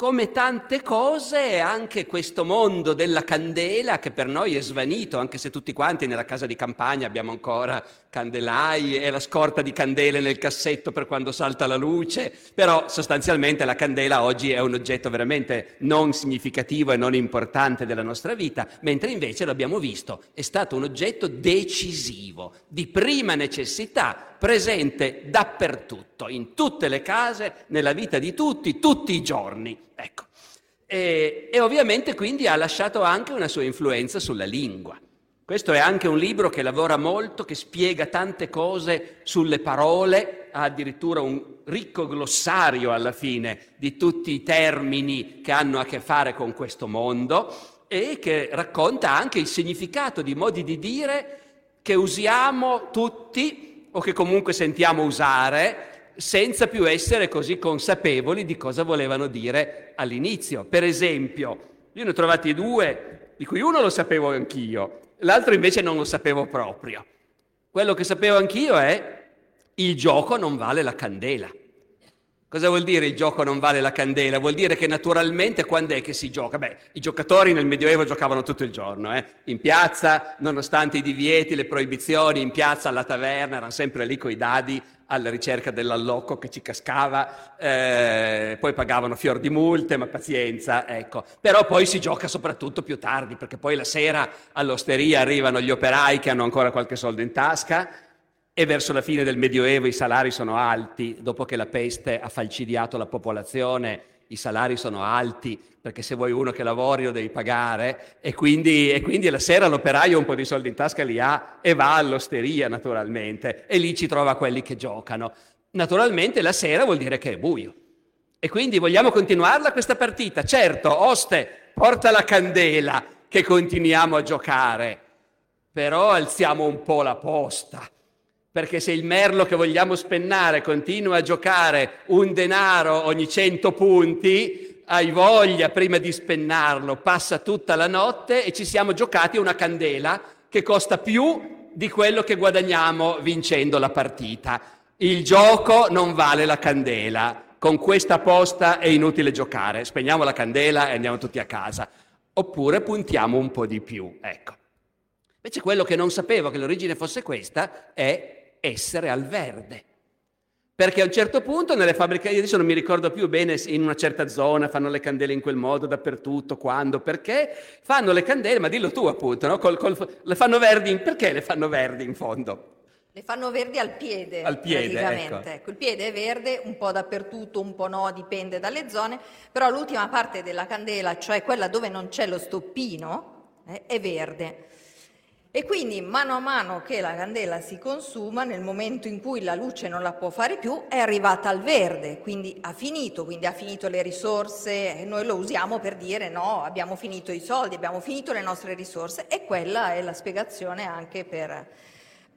come tante cose, anche questo mondo della candela che per noi è svanito, anche se tutti quanti nella casa di campagna abbiamo ancora candelai e la scorta di candele nel cassetto per quando salta la luce, però sostanzialmente la candela oggi è un oggetto veramente non significativo e non importante della nostra vita, mentre invece l'abbiamo visto, è stato un oggetto decisivo, di prima necessità, presente dappertutto, in tutte le case, nella vita di tutti, tutti i giorni. Ecco. E, e ovviamente quindi ha lasciato anche una sua influenza sulla lingua. Questo è anche un libro che lavora molto, che spiega tante cose sulle parole, ha addirittura un ricco glossario alla fine di tutti i termini che hanno a che fare con questo mondo e che racconta anche il significato di modi di dire che usiamo tutti o che comunque sentiamo usare senza più essere così consapevoli di cosa volevano dire all'inizio. Per esempio, io ne ho trovati due, di cui uno lo sapevo anch'io, l'altro invece non lo sapevo proprio. Quello che sapevo anch'io è il gioco non vale la candela. Cosa vuol dire il gioco non vale la candela? Vuol dire che naturalmente quando è che si gioca? Beh, i giocatori nel Medioevo giocavano tutto il giorno, eh? in piazza, nonostante i divieti, le proibizioni, in piazza, alla taverna, erano sempre lì coi dadi alla ricerca dell'allocco che ci cascava, eh, poi pagavano fior di multe, ma pazienza, ecco. Però poi si gioca soprattutto più tardi, perché poi la sera all'osteria arrivano gli operai che hanno ancora qualche soldo in tasca, e verso la fine del Medioevo i salari sono alti, dopo che la peste ha falcidiato la popolazione, i salari sono alti, perché se vuoi uno che lavori lo devi pagare, e quindi, e quindi la sera l'operaio un po' di soldi in tasca li ha e va all'osteria naturalmente, e lì ci trova quelli che giocano. Naturalmente la sera vuol dire che è buio. E quindi vogliamo continuarla questa partita? Certo, oste, porta la candela che continuiamo a giocare, però alziamo un po' la posta perché se il merlo che vogliamo spennare continua a giocare un denaro ogni 100 punti, hai voglia prima di spennarlo, passa tutta la notte e ci siamo giocati una candela che costa più di quello che guadagniamo vincendo la partita. Il gioco non vale la candela. Con questa posta è inutile giocare. Spegniamo la candela e andiamo tutti a casa. Oppure puntiamo un po' di più. Ecco. Invece quello che non sapevo che l'origine fosse questa è essere al verde. Perché a un certo punto nelle fabbriche, io adesso non mi ricordo più bene in una certa zona fanno le candele in quel modo dappertutto, quando, perché, fanno le candele, ma dillo tu appunto, no? col, col, le fanno verdi, perché le fanno verdi in fondo? Le fanno verdi al piede, al piede praticamente. Ecco. ecco. il piede è verde un po' dappertutto, un po' no, dipende dalle zone, però l'ultima parte della candela, cioè quella dove non c'è lo stoppino, eh, è verde. E quindi mano a mano che la candela si consuma, nel momento in cui la luce non la può fare più, è arrivata al verde, quindi ha finito, quindi ha finito le risorse. E noi lo usiamo per dire no, abbiamo finito i soldi, abbiamo finito le nostre risorse. E quella è la spiegazione anche per,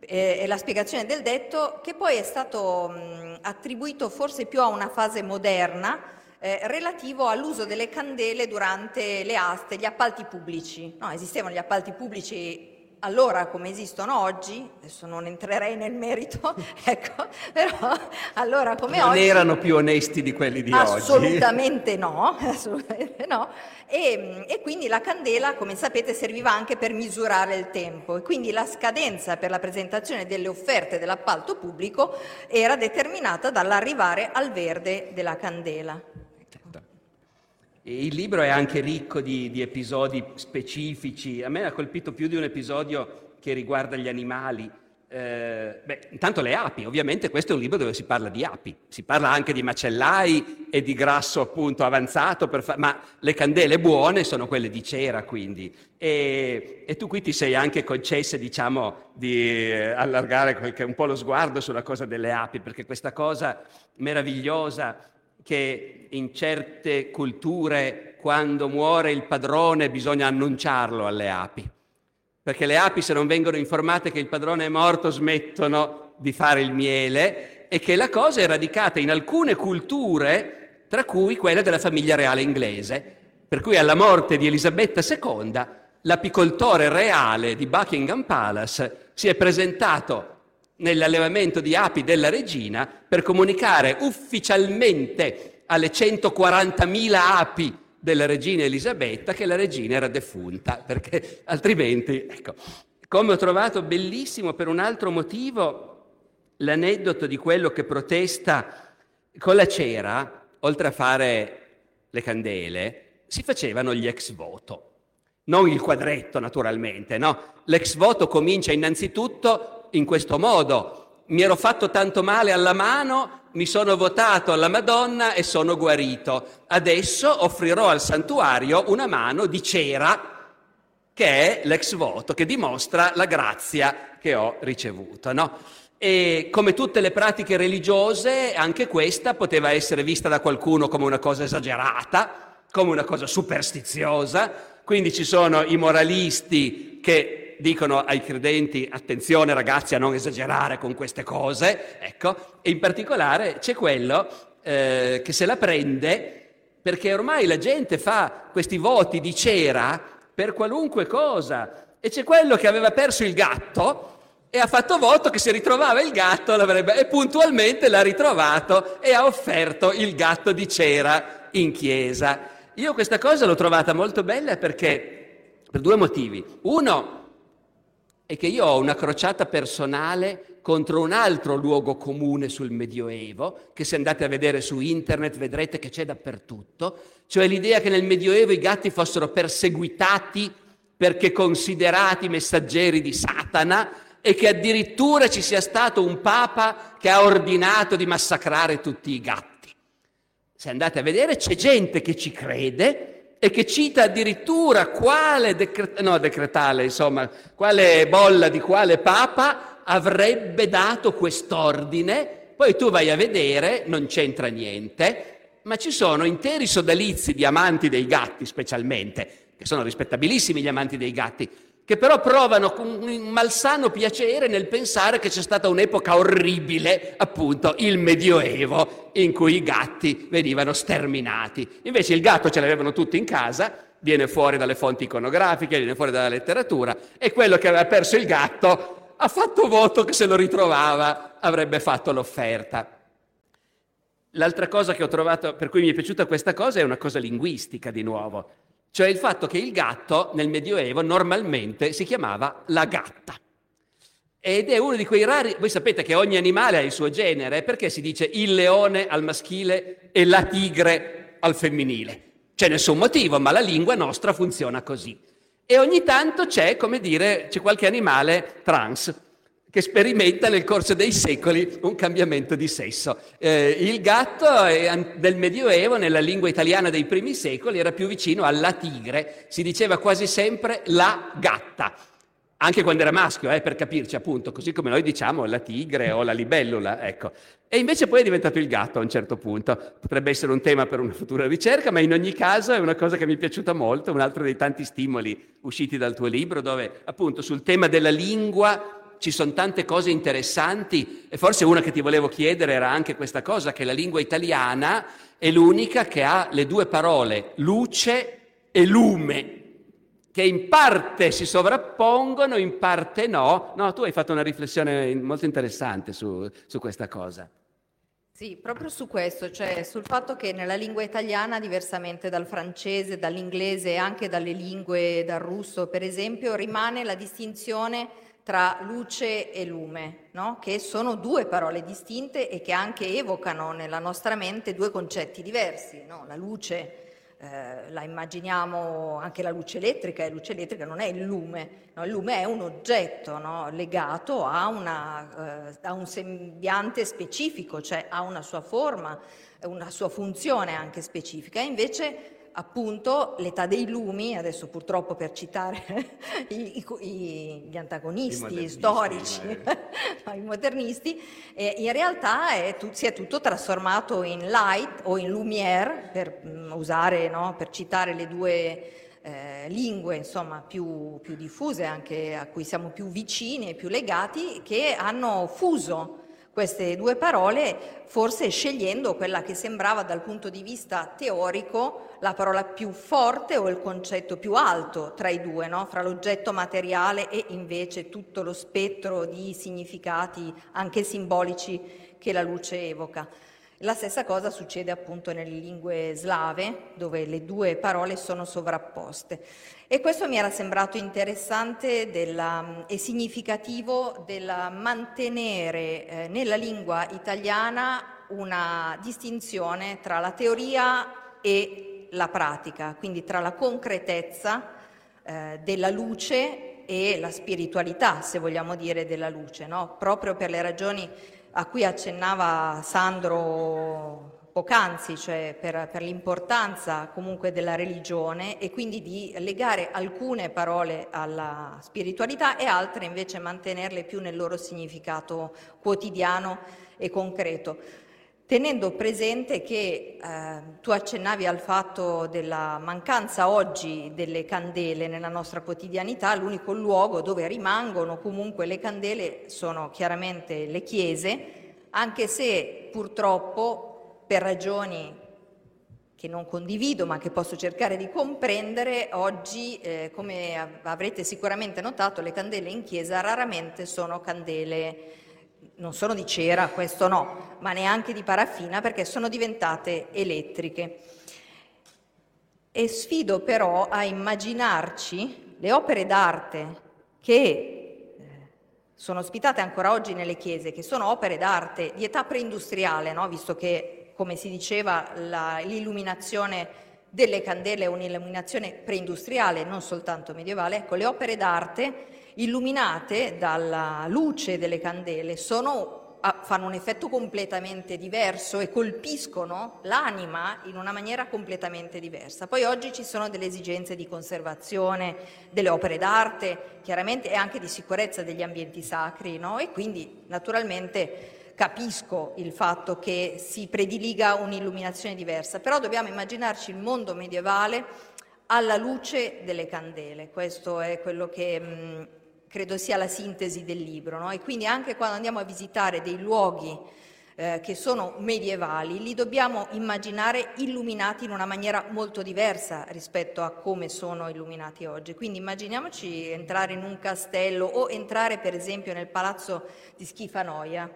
eh, è la spiegazione del detto che poi è stato mh, attribuito forse più a una fase moderna eh, relativo all'uso delle candele durante le aste, gli appalti pubblici. No, esistevano gli appalti pubblici allora come esistono oggi, adesso non entrerei nel merito, ecco, però allora come non oggi... Non erano più onesti di quelli di assolutamente oggi? No, assolutamente no, e, e, quindi la candela, come sapete, serviva anche per misurare il tempo e quindi la scadenza per la presentazione delle offerte dell'appalto pubblico era determinata dall'arrivare al verde della candela. Il libro è anche ricco di, di, episodi specifici. A me ha colpito più di un episodio che riguarda gli animali. Eh, beh, intanto le api, ovviamente questo è un libro dove si parla di api, si parla anche di macellai e di grasso appunto avanzato, fa- ma le candele buone sono quelle di cera quindi. E, e tu qui ti sei anche concessa, diciamo, di eh, allargare qualche, un po' lo sguardo sulla cosa delle api, perché questa cosa meravigliosa che in certe culture quando muore il padrone bisogna annunciarlo alle api, perché le api se non vengono informate che il padrone è morto smettono di fare il miele e che la cosa è radicata in alcune culture, tra cui quella della famiglia reale inglese, per cui alla morte di Elisabetta II l'apicoltore reale di Buckingham Palace si è presentato nell'allevamento di api della regina per comunicare ufficialmente alle 140.000 api della regina Elisabetta che la regina era defunta, perché altrimenti, ecco, come ho trovato bellissimo per un altro motivo l'aneddoto di quello che protesta con la cera, oltre a fare le candele, si facevano gli ex voto. Non il quadretto, naturalmente, no? L'ex voto comincia innanzitutto in questo modo. Mi ero fatto tanto male alla mano, mi sono votato alla Madonna e sono guarito. Adesso offrirò al santuario una mano di cera, che è l'ex voto, che dimostra la grazia che ho ricevuto, no? E come tutte le pratiche religiose, anche questa poteva essere vista da qualcuno come una cosa esagerata, come una cosa superstiziosa. Quindi ci sono i moralisti che dicono ai credenti attenzione ragazzi a non esagerare con queste cose, ecco, e in particolare c'è quello eh, che se la prende perché ormai la gente fa questi voti di cera per qualunque cosa e c'è quello che aveva perso il gatto e ha fatto voto che se ritrovava il gatto l'avrebbe e puntualmente l'ha ritrovato e ha offerto il gatto di cera in chiesa. Io questa cosa l'ho trovata molto bella perché per due motivi. Uno è che io ho una crociata personale contro un altro luogo comune sul Medioevo, che se andate a vedere su internet vedrete che c'è dappertutto, cioè l'idea che nel Medioevo i gatti fossero perseguitati perché considerati messaggeri di Satana e che addirittura ci sia stato un papa che ha ordinato di massacrare tutti i gatti. Se andate a vedere c'è gente che ci crede e che cita addirittura quale decret- no, decretale, insomma, quale bolla di quale papa avrebbe dato quest'ordine, poi tu vai a vedere, non c'entra niente, ma ci sono interi sodalizi di amanti dei gatti specialmente, che sono rispettabilissimi gli amanti dei gatti, che però provano un malsano piacere nel pensare che c'è stata un'epoca orribile, appunto il Medioevo, in cui i gatti venivano sterminati. Invece il gatto ce l'avevano tutti in casa, viene fuori dalle fonti iconografiche, viene fuori dalla letteratura, e quello che aveva perso il gatto ha fatto voto che se lo ritrovava avrebbe fatto l'offerta. L'altra cosa che ho trovato, per cui mi è piaciuta questa cosa, è una cosa linguistica di nuovo cioè il fatto che il gatto nel Medioevo normalmente si chiamava la gatta. Ed è uno di quei rari, voi sapete che ogni animale ha il suo genere, perché si dice il leone al maschile e la tigre al femminile? C'è nessun motivo, ma la lingua nostra funziona così. E ogni tanto c'è, come dire, c'è qualche animale trans che sperimenta nel corso dei secoli un cambiamento di sesso. Eh, il gatto del Medioevo, nella lingua italiana dei primi secoli, era più vicino alla tigre, si diceva quasi sempre la gatta, anche quando era maschio, eh, per capirci appunto, così come noi diciamo la tigre o la libellula, ecco. E invece poi è diventato il gatto a un certo punto. Potrebbe essere un tema per una futura ricerca, ma in ogni caso è una cosa che mi è piaciuta molto, un altro dei tanti stimoli usciti dal tuo libro, dove appunto sul tema della lingua ci sono tante cose interessanti e forse una che ti volevo chiedere era anche questa cosa, che la lingua italiana è l'unica che ha le due parole luce e lume, che in parte si sovrappongono, in parte no. No, tu hai fatto una riflessione molto interessante su, su questa cosa. Sì, proprio su questo, cioè sul fatto che nella lingua italiana, diversamente dal francese, dall'inglese e anche dalle lingue, dal russo per esempio, rimane la distinzione tra luce e lume, no? che sono due parole distinte e che anche evocano nella nostra mente due concetti diversi. No? La luce eh, la immaginiamo anche la luce elettrica, e luce elettrica non è il lume, no? il lume è un oggetto legato a, una, eh, a un sembiante specifico, cioè ha una sua forma, una sua funzione anche specifica. Invece appunto l'età dei lumi, adesso purtroppo per citare i, i, gli antagonisti storici, no, i modernisti, eh, in realtà è, si è tutto trasformato in light o in lumière, per um, usare, no, per citare le due eh, lingue insomma, più, più diffuse, anche a cui siamo più vicini e più legati, che hanno fuso queste due parole, forse scegliendo quella che sembrava dal punto di vista teorico la parola più forte o il concetto più alto tra i due, no? fra l'oggetto materiale e invece tutto lo spettro di significati anche simbolici che la luce evoca. La stessa cosa succede appunto nelle lingue slave, dove le due parole sono sovrapposte. E questo mi era sembrato interessante della, e significativo del mantenere eh, nella lingua italiana una distinzione tra la teoria e la pratica, quindi tra la concretezza eh, della luce e la spiritualità, se vogliamo dire, della luce, no? proprio per le ragioni a cui accennava Sandro poc'anzi, cioè per, per, l'importanza comunque della religione e quindi di legare alcune parole alla spiritualità e altre invece mantenerle più nel loro significato quotidiano e concreto. Tenendo presente che eh, tu accennavi al fatto della mancanza oggi delle candele nella nostra quotidianità, l'unico luogo dove rimangono comunque le candele sono chiaramente le chiese, anche se purtroppo per ragioni che non condivido ma che posso cercare di comprendere, oggi, eh, come avrete sicuramente notato, le candele in chiesa raramente sono candele non sono di cera, questo no, ma neanche di paraffina perché sono diventate elettriche. E sfido però a immaginarci le opere d'arte che eh, sono ospitate ancora oggi nelle chiese, che sono opere d'arte di età preindustriale, no? visto che, come si diceva, la, l'illuminazione delle candele è un'illuminazione preindustriale, non soltanto medievale, ecco, le opere d'arte illuminate dalla luce delle candele sono, fanno un effetto completamente diverso e colpiscono l'anima in una maniera completamente diversa. Poi oggi ci sono delle esigenze di conservazione delle opere d'arte, chiaramente, e anche di sicurezza degli ambienti sacri, no? e quindi naturalmente capisco il fatto che si prediliga un'illuminazione diversa, però dobbiamo immaginarci il mondo medievale alla luce delle candele, questo è quello che mh, credo sia la sintesi del libro. No? E quindi anche quando andiamo a visitare dei luoghi eh, che sono medievali, li dobbiamo immaginare illuminati in una maniera molto diversa rispetto a come sono illuminati oggi. Quindi immaginiamoci entrare in un castello o entrare per esempio nel palazzo di Schifanoia,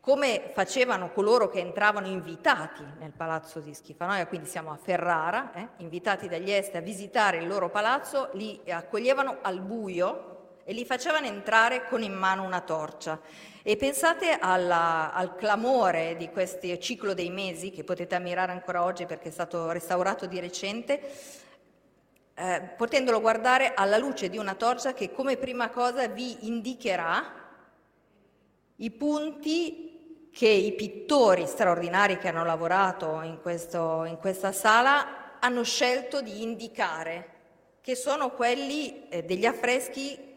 come facevano coloro che entravano invitati nel palazzo di Schifanoia, quindi siamo a Ferrara, eh, invitati dagli esteri a visitare il loro palazzo, li accoglievano al buio e li facevano entrare con in mano una torcia. E pensate alla, al clamore di questo ciclo dei mesi, che potete ammirare ancora oggi perché è stato restaurato di recente, eh, potendolo guardare alla luce di una torcia che come prima cosa vi indicherà i punti che i pittori straordinari che hanno lavorato in, questo, in questa sala hanno scelto di indicare, che sono quelli eh, degli affreschi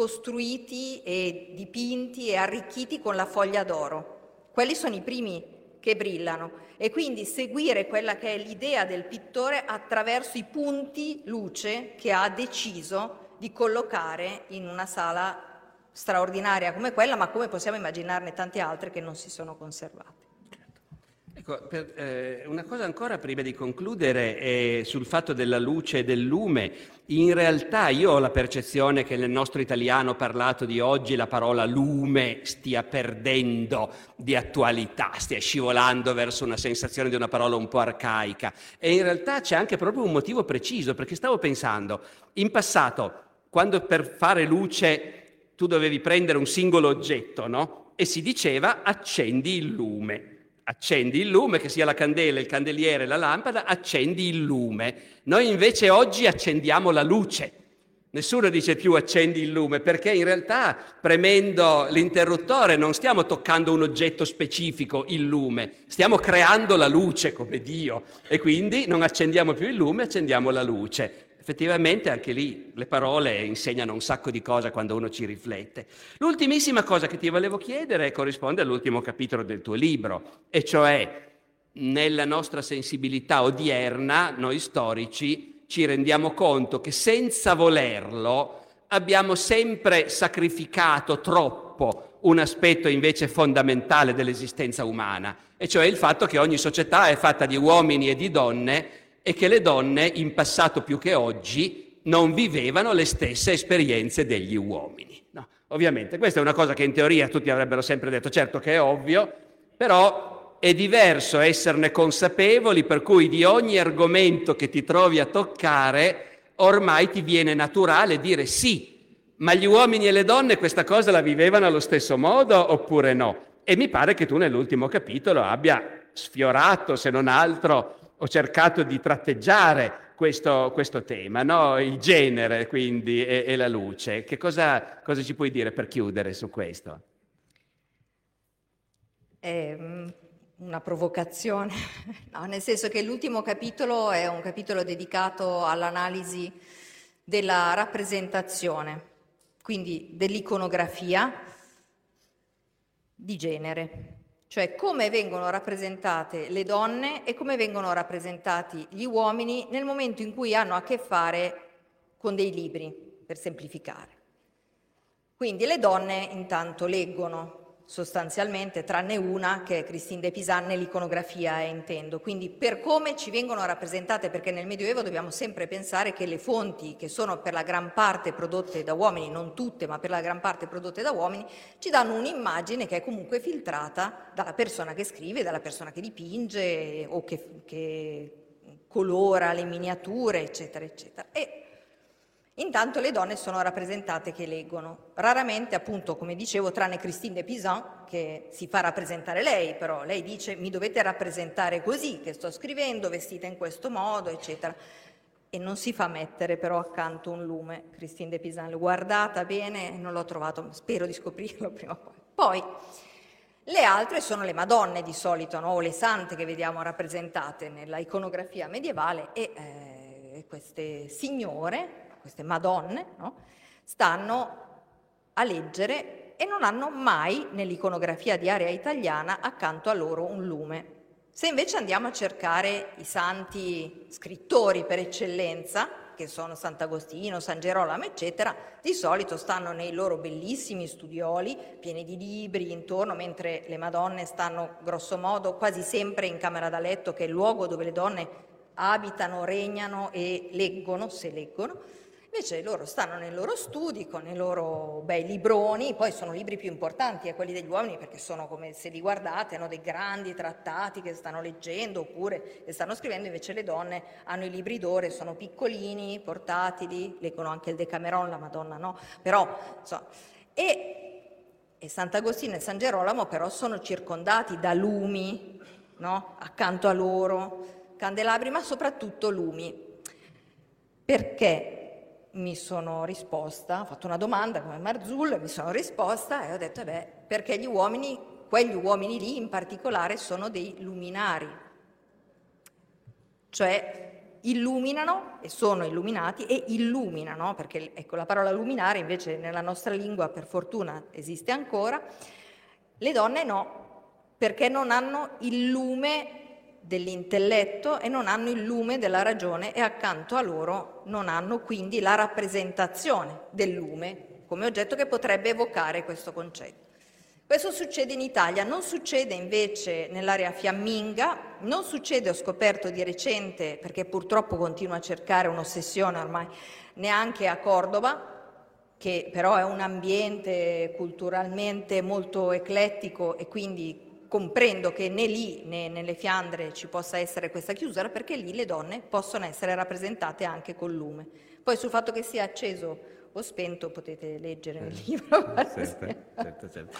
costruiti e dipinti e arricchiti con la foglia d'oro. Quelli sono i primi che brillano e quindi seguire quella che è l'idea del pittore attraverso i punti luce che ha deciso di collocare in una sala straordinaria come quella, ma come possiamo immaginarne tante altre che non si sono conservate. Ecco, per, eh, una cosa ancora prima di concludere è sul fatto della luce e del lume. In realtà io ho la percezione che nel nostro italiano parlato di oggi la parola lume stia perdendo di attualità, stia scivolando verso una sensazione di una parola un po' arcaica. E in realtà c'è anche proprio un motivo preciso, perché stavo pensando, in passato, quando per fare luce tu dovevi prendere un singolo oggetto, no? E si diceva accendi il lume accendi il lume, che sia la candela, il candeliere, la lampada, accendi il lume. Noi invece oggi accendiamo la luce. Nessuno dice più accendi il lume, perché in realtà premendo l'interruttore non stiamo toccando un oggetto specifico, il lume, stiamo creando la luce come Dio e quindi non accendiamo più il lume, accendiamo la luce. Effettivamente anche lì le parole insegnano un sacco di cose quando uno ci riflette. L'ultimissima cosa che ti volevo chiedere corrisponde all'ultimo capitolo del tuo libro, e cioè nella nostra sensibilità odierna, noi storici, ci rendiamo conto che senza volerlo abbiamo sempre sacrificato troppo un aspetto invece fondamentale dell'esistenza umana, e cioè il fatto che ogni società è fatta di uomini e di donne e che le donne, in passato più che oggi, non vivevano le stesse esperienze degli uomini. No, ovviamente, questa è una cosa che in teoria tutti avrebbero sempre detto, certo che è ovvio, però è diverso esserne consapevoli, per cui di ogni argomento che ti trovi a toccare, ormai ti viene naturale dire sì, ma gli uomini e le donne questa cosa la vivevano allo stesso modo oppure no? E mi pare che tu nell'ultimo capitolo abbia sfiorato, se non altro, ho cercato di tratteggiare questo, questo tema, no? il genere quindi e, e la luce. Che cosa, cosa, ci puoi dire per chiudere su questo? È mm, una provocazione, no, nel senso che l'ultimo capitolo è un capitolo dedicato all'analisi della rappresentazione, quindi dell'iconografia di genere cioè come vengono rappresentate le donne e come vengono rappresentati gli uomini nel momento in cui hanno a che fare con dei libri, per semplificare. Quindi le donne intanto leggono, sostanzialmente, tranne una che è Christine de Pisan nell'iconografia, eh, intendo. Quindi per come ci vengono rappresentate, perché nel Medioevo dobbiamo sempre pensare che le fonti, che sono per la gran parte prodotte da uomini, non tutte, ma per la gran parte prodotte da uomini, ci danno un'immagine che è comunque filtrata dalla persona che scrive, dalla persona che dipinge o che, che colora le miniature, eccetera, eccetera. E Intanto le donne sono rappresentate che leggono, raramente appunto come dicevo tranne Christine de Pisan che si fa rappresentare lei, però lei dice mi dovete rappresentare così che sto scrivendo, vestita in questo modo, eccetera. E non si fa mettere però accanto un lume, Christine de Pisan, l'ho guardata bene, non l'ho trovato, spero di scoprirlo prima o poi. Poi le altre sono le Madonne di solito, no? o le sante che vediamo rappresentate nella iconografia medievale e eh, queste signore queste madonne, no? stanno a leggere e non hanno mai nell'iconografia di area italiana accanto a loro un lume. Se invece andiamo a cercare i santi scrittori per eccellenza, che sono Sant'Agostino, San Gerolamo, eccetera, di solito stanno nei loro bellissimi studioli, pieni di libri intorno, mentre le Madonne stanno grosso modo quasi sempre in camera da letto, che è il luogo dove le donne abitano, regnano e leggono, se leggono. Invece loro stanno nei loro studi con i loro bei libroni, poi sono libri più importanti a quelli degli uomini perché sono come se li guardate, hanno dei grandi trattati che stanno leggendo oppure che stanno scrivendo, invece le donne hanno i libri d'ore, sono piccolini, portatili, leggono anche il Decameron, la Madonna no, però insomma, e, e Sant'Agostino e San Gerolamo però sono circondati da lumi no? accanto a loro, candelabri, ma soprattutto lumi. Perché? Mi sono risposta, ho fatto una domanda come Marzullo, mi sono risposta e ho detto, beh, perché gli uomini, quegli uomini lì in particolare, sono dei luminari, cioè illuminano e sono illuminati e illuminano, perché ecco la parola luminare invece nella nostra lingua per fortuna esiste ancora, le donne no, perché non hanno il lume dell'intelletto e non hanno il lume della ragione e accanto a loro non hanno quindi la rappresentazione del lume come oggetto che potrebbe evocare questo concetto. Questo succede in Italia, non succede invece nell'area fiamminga, non succede, ho scoperto di recente, perché purtroppo continuo a cercare un'ossessione ormai, neanche a Cordova, che però è un ambiente culturalmente molto eclettico e quindi comprendo che né lì né nelle Fiandre ci possa essere questa chiusura perché lì le donne possono essere rappresentate anche col lume. Poi sul fatto che sia acceso o spento potete leggere nel libro. Certo, certo, certo.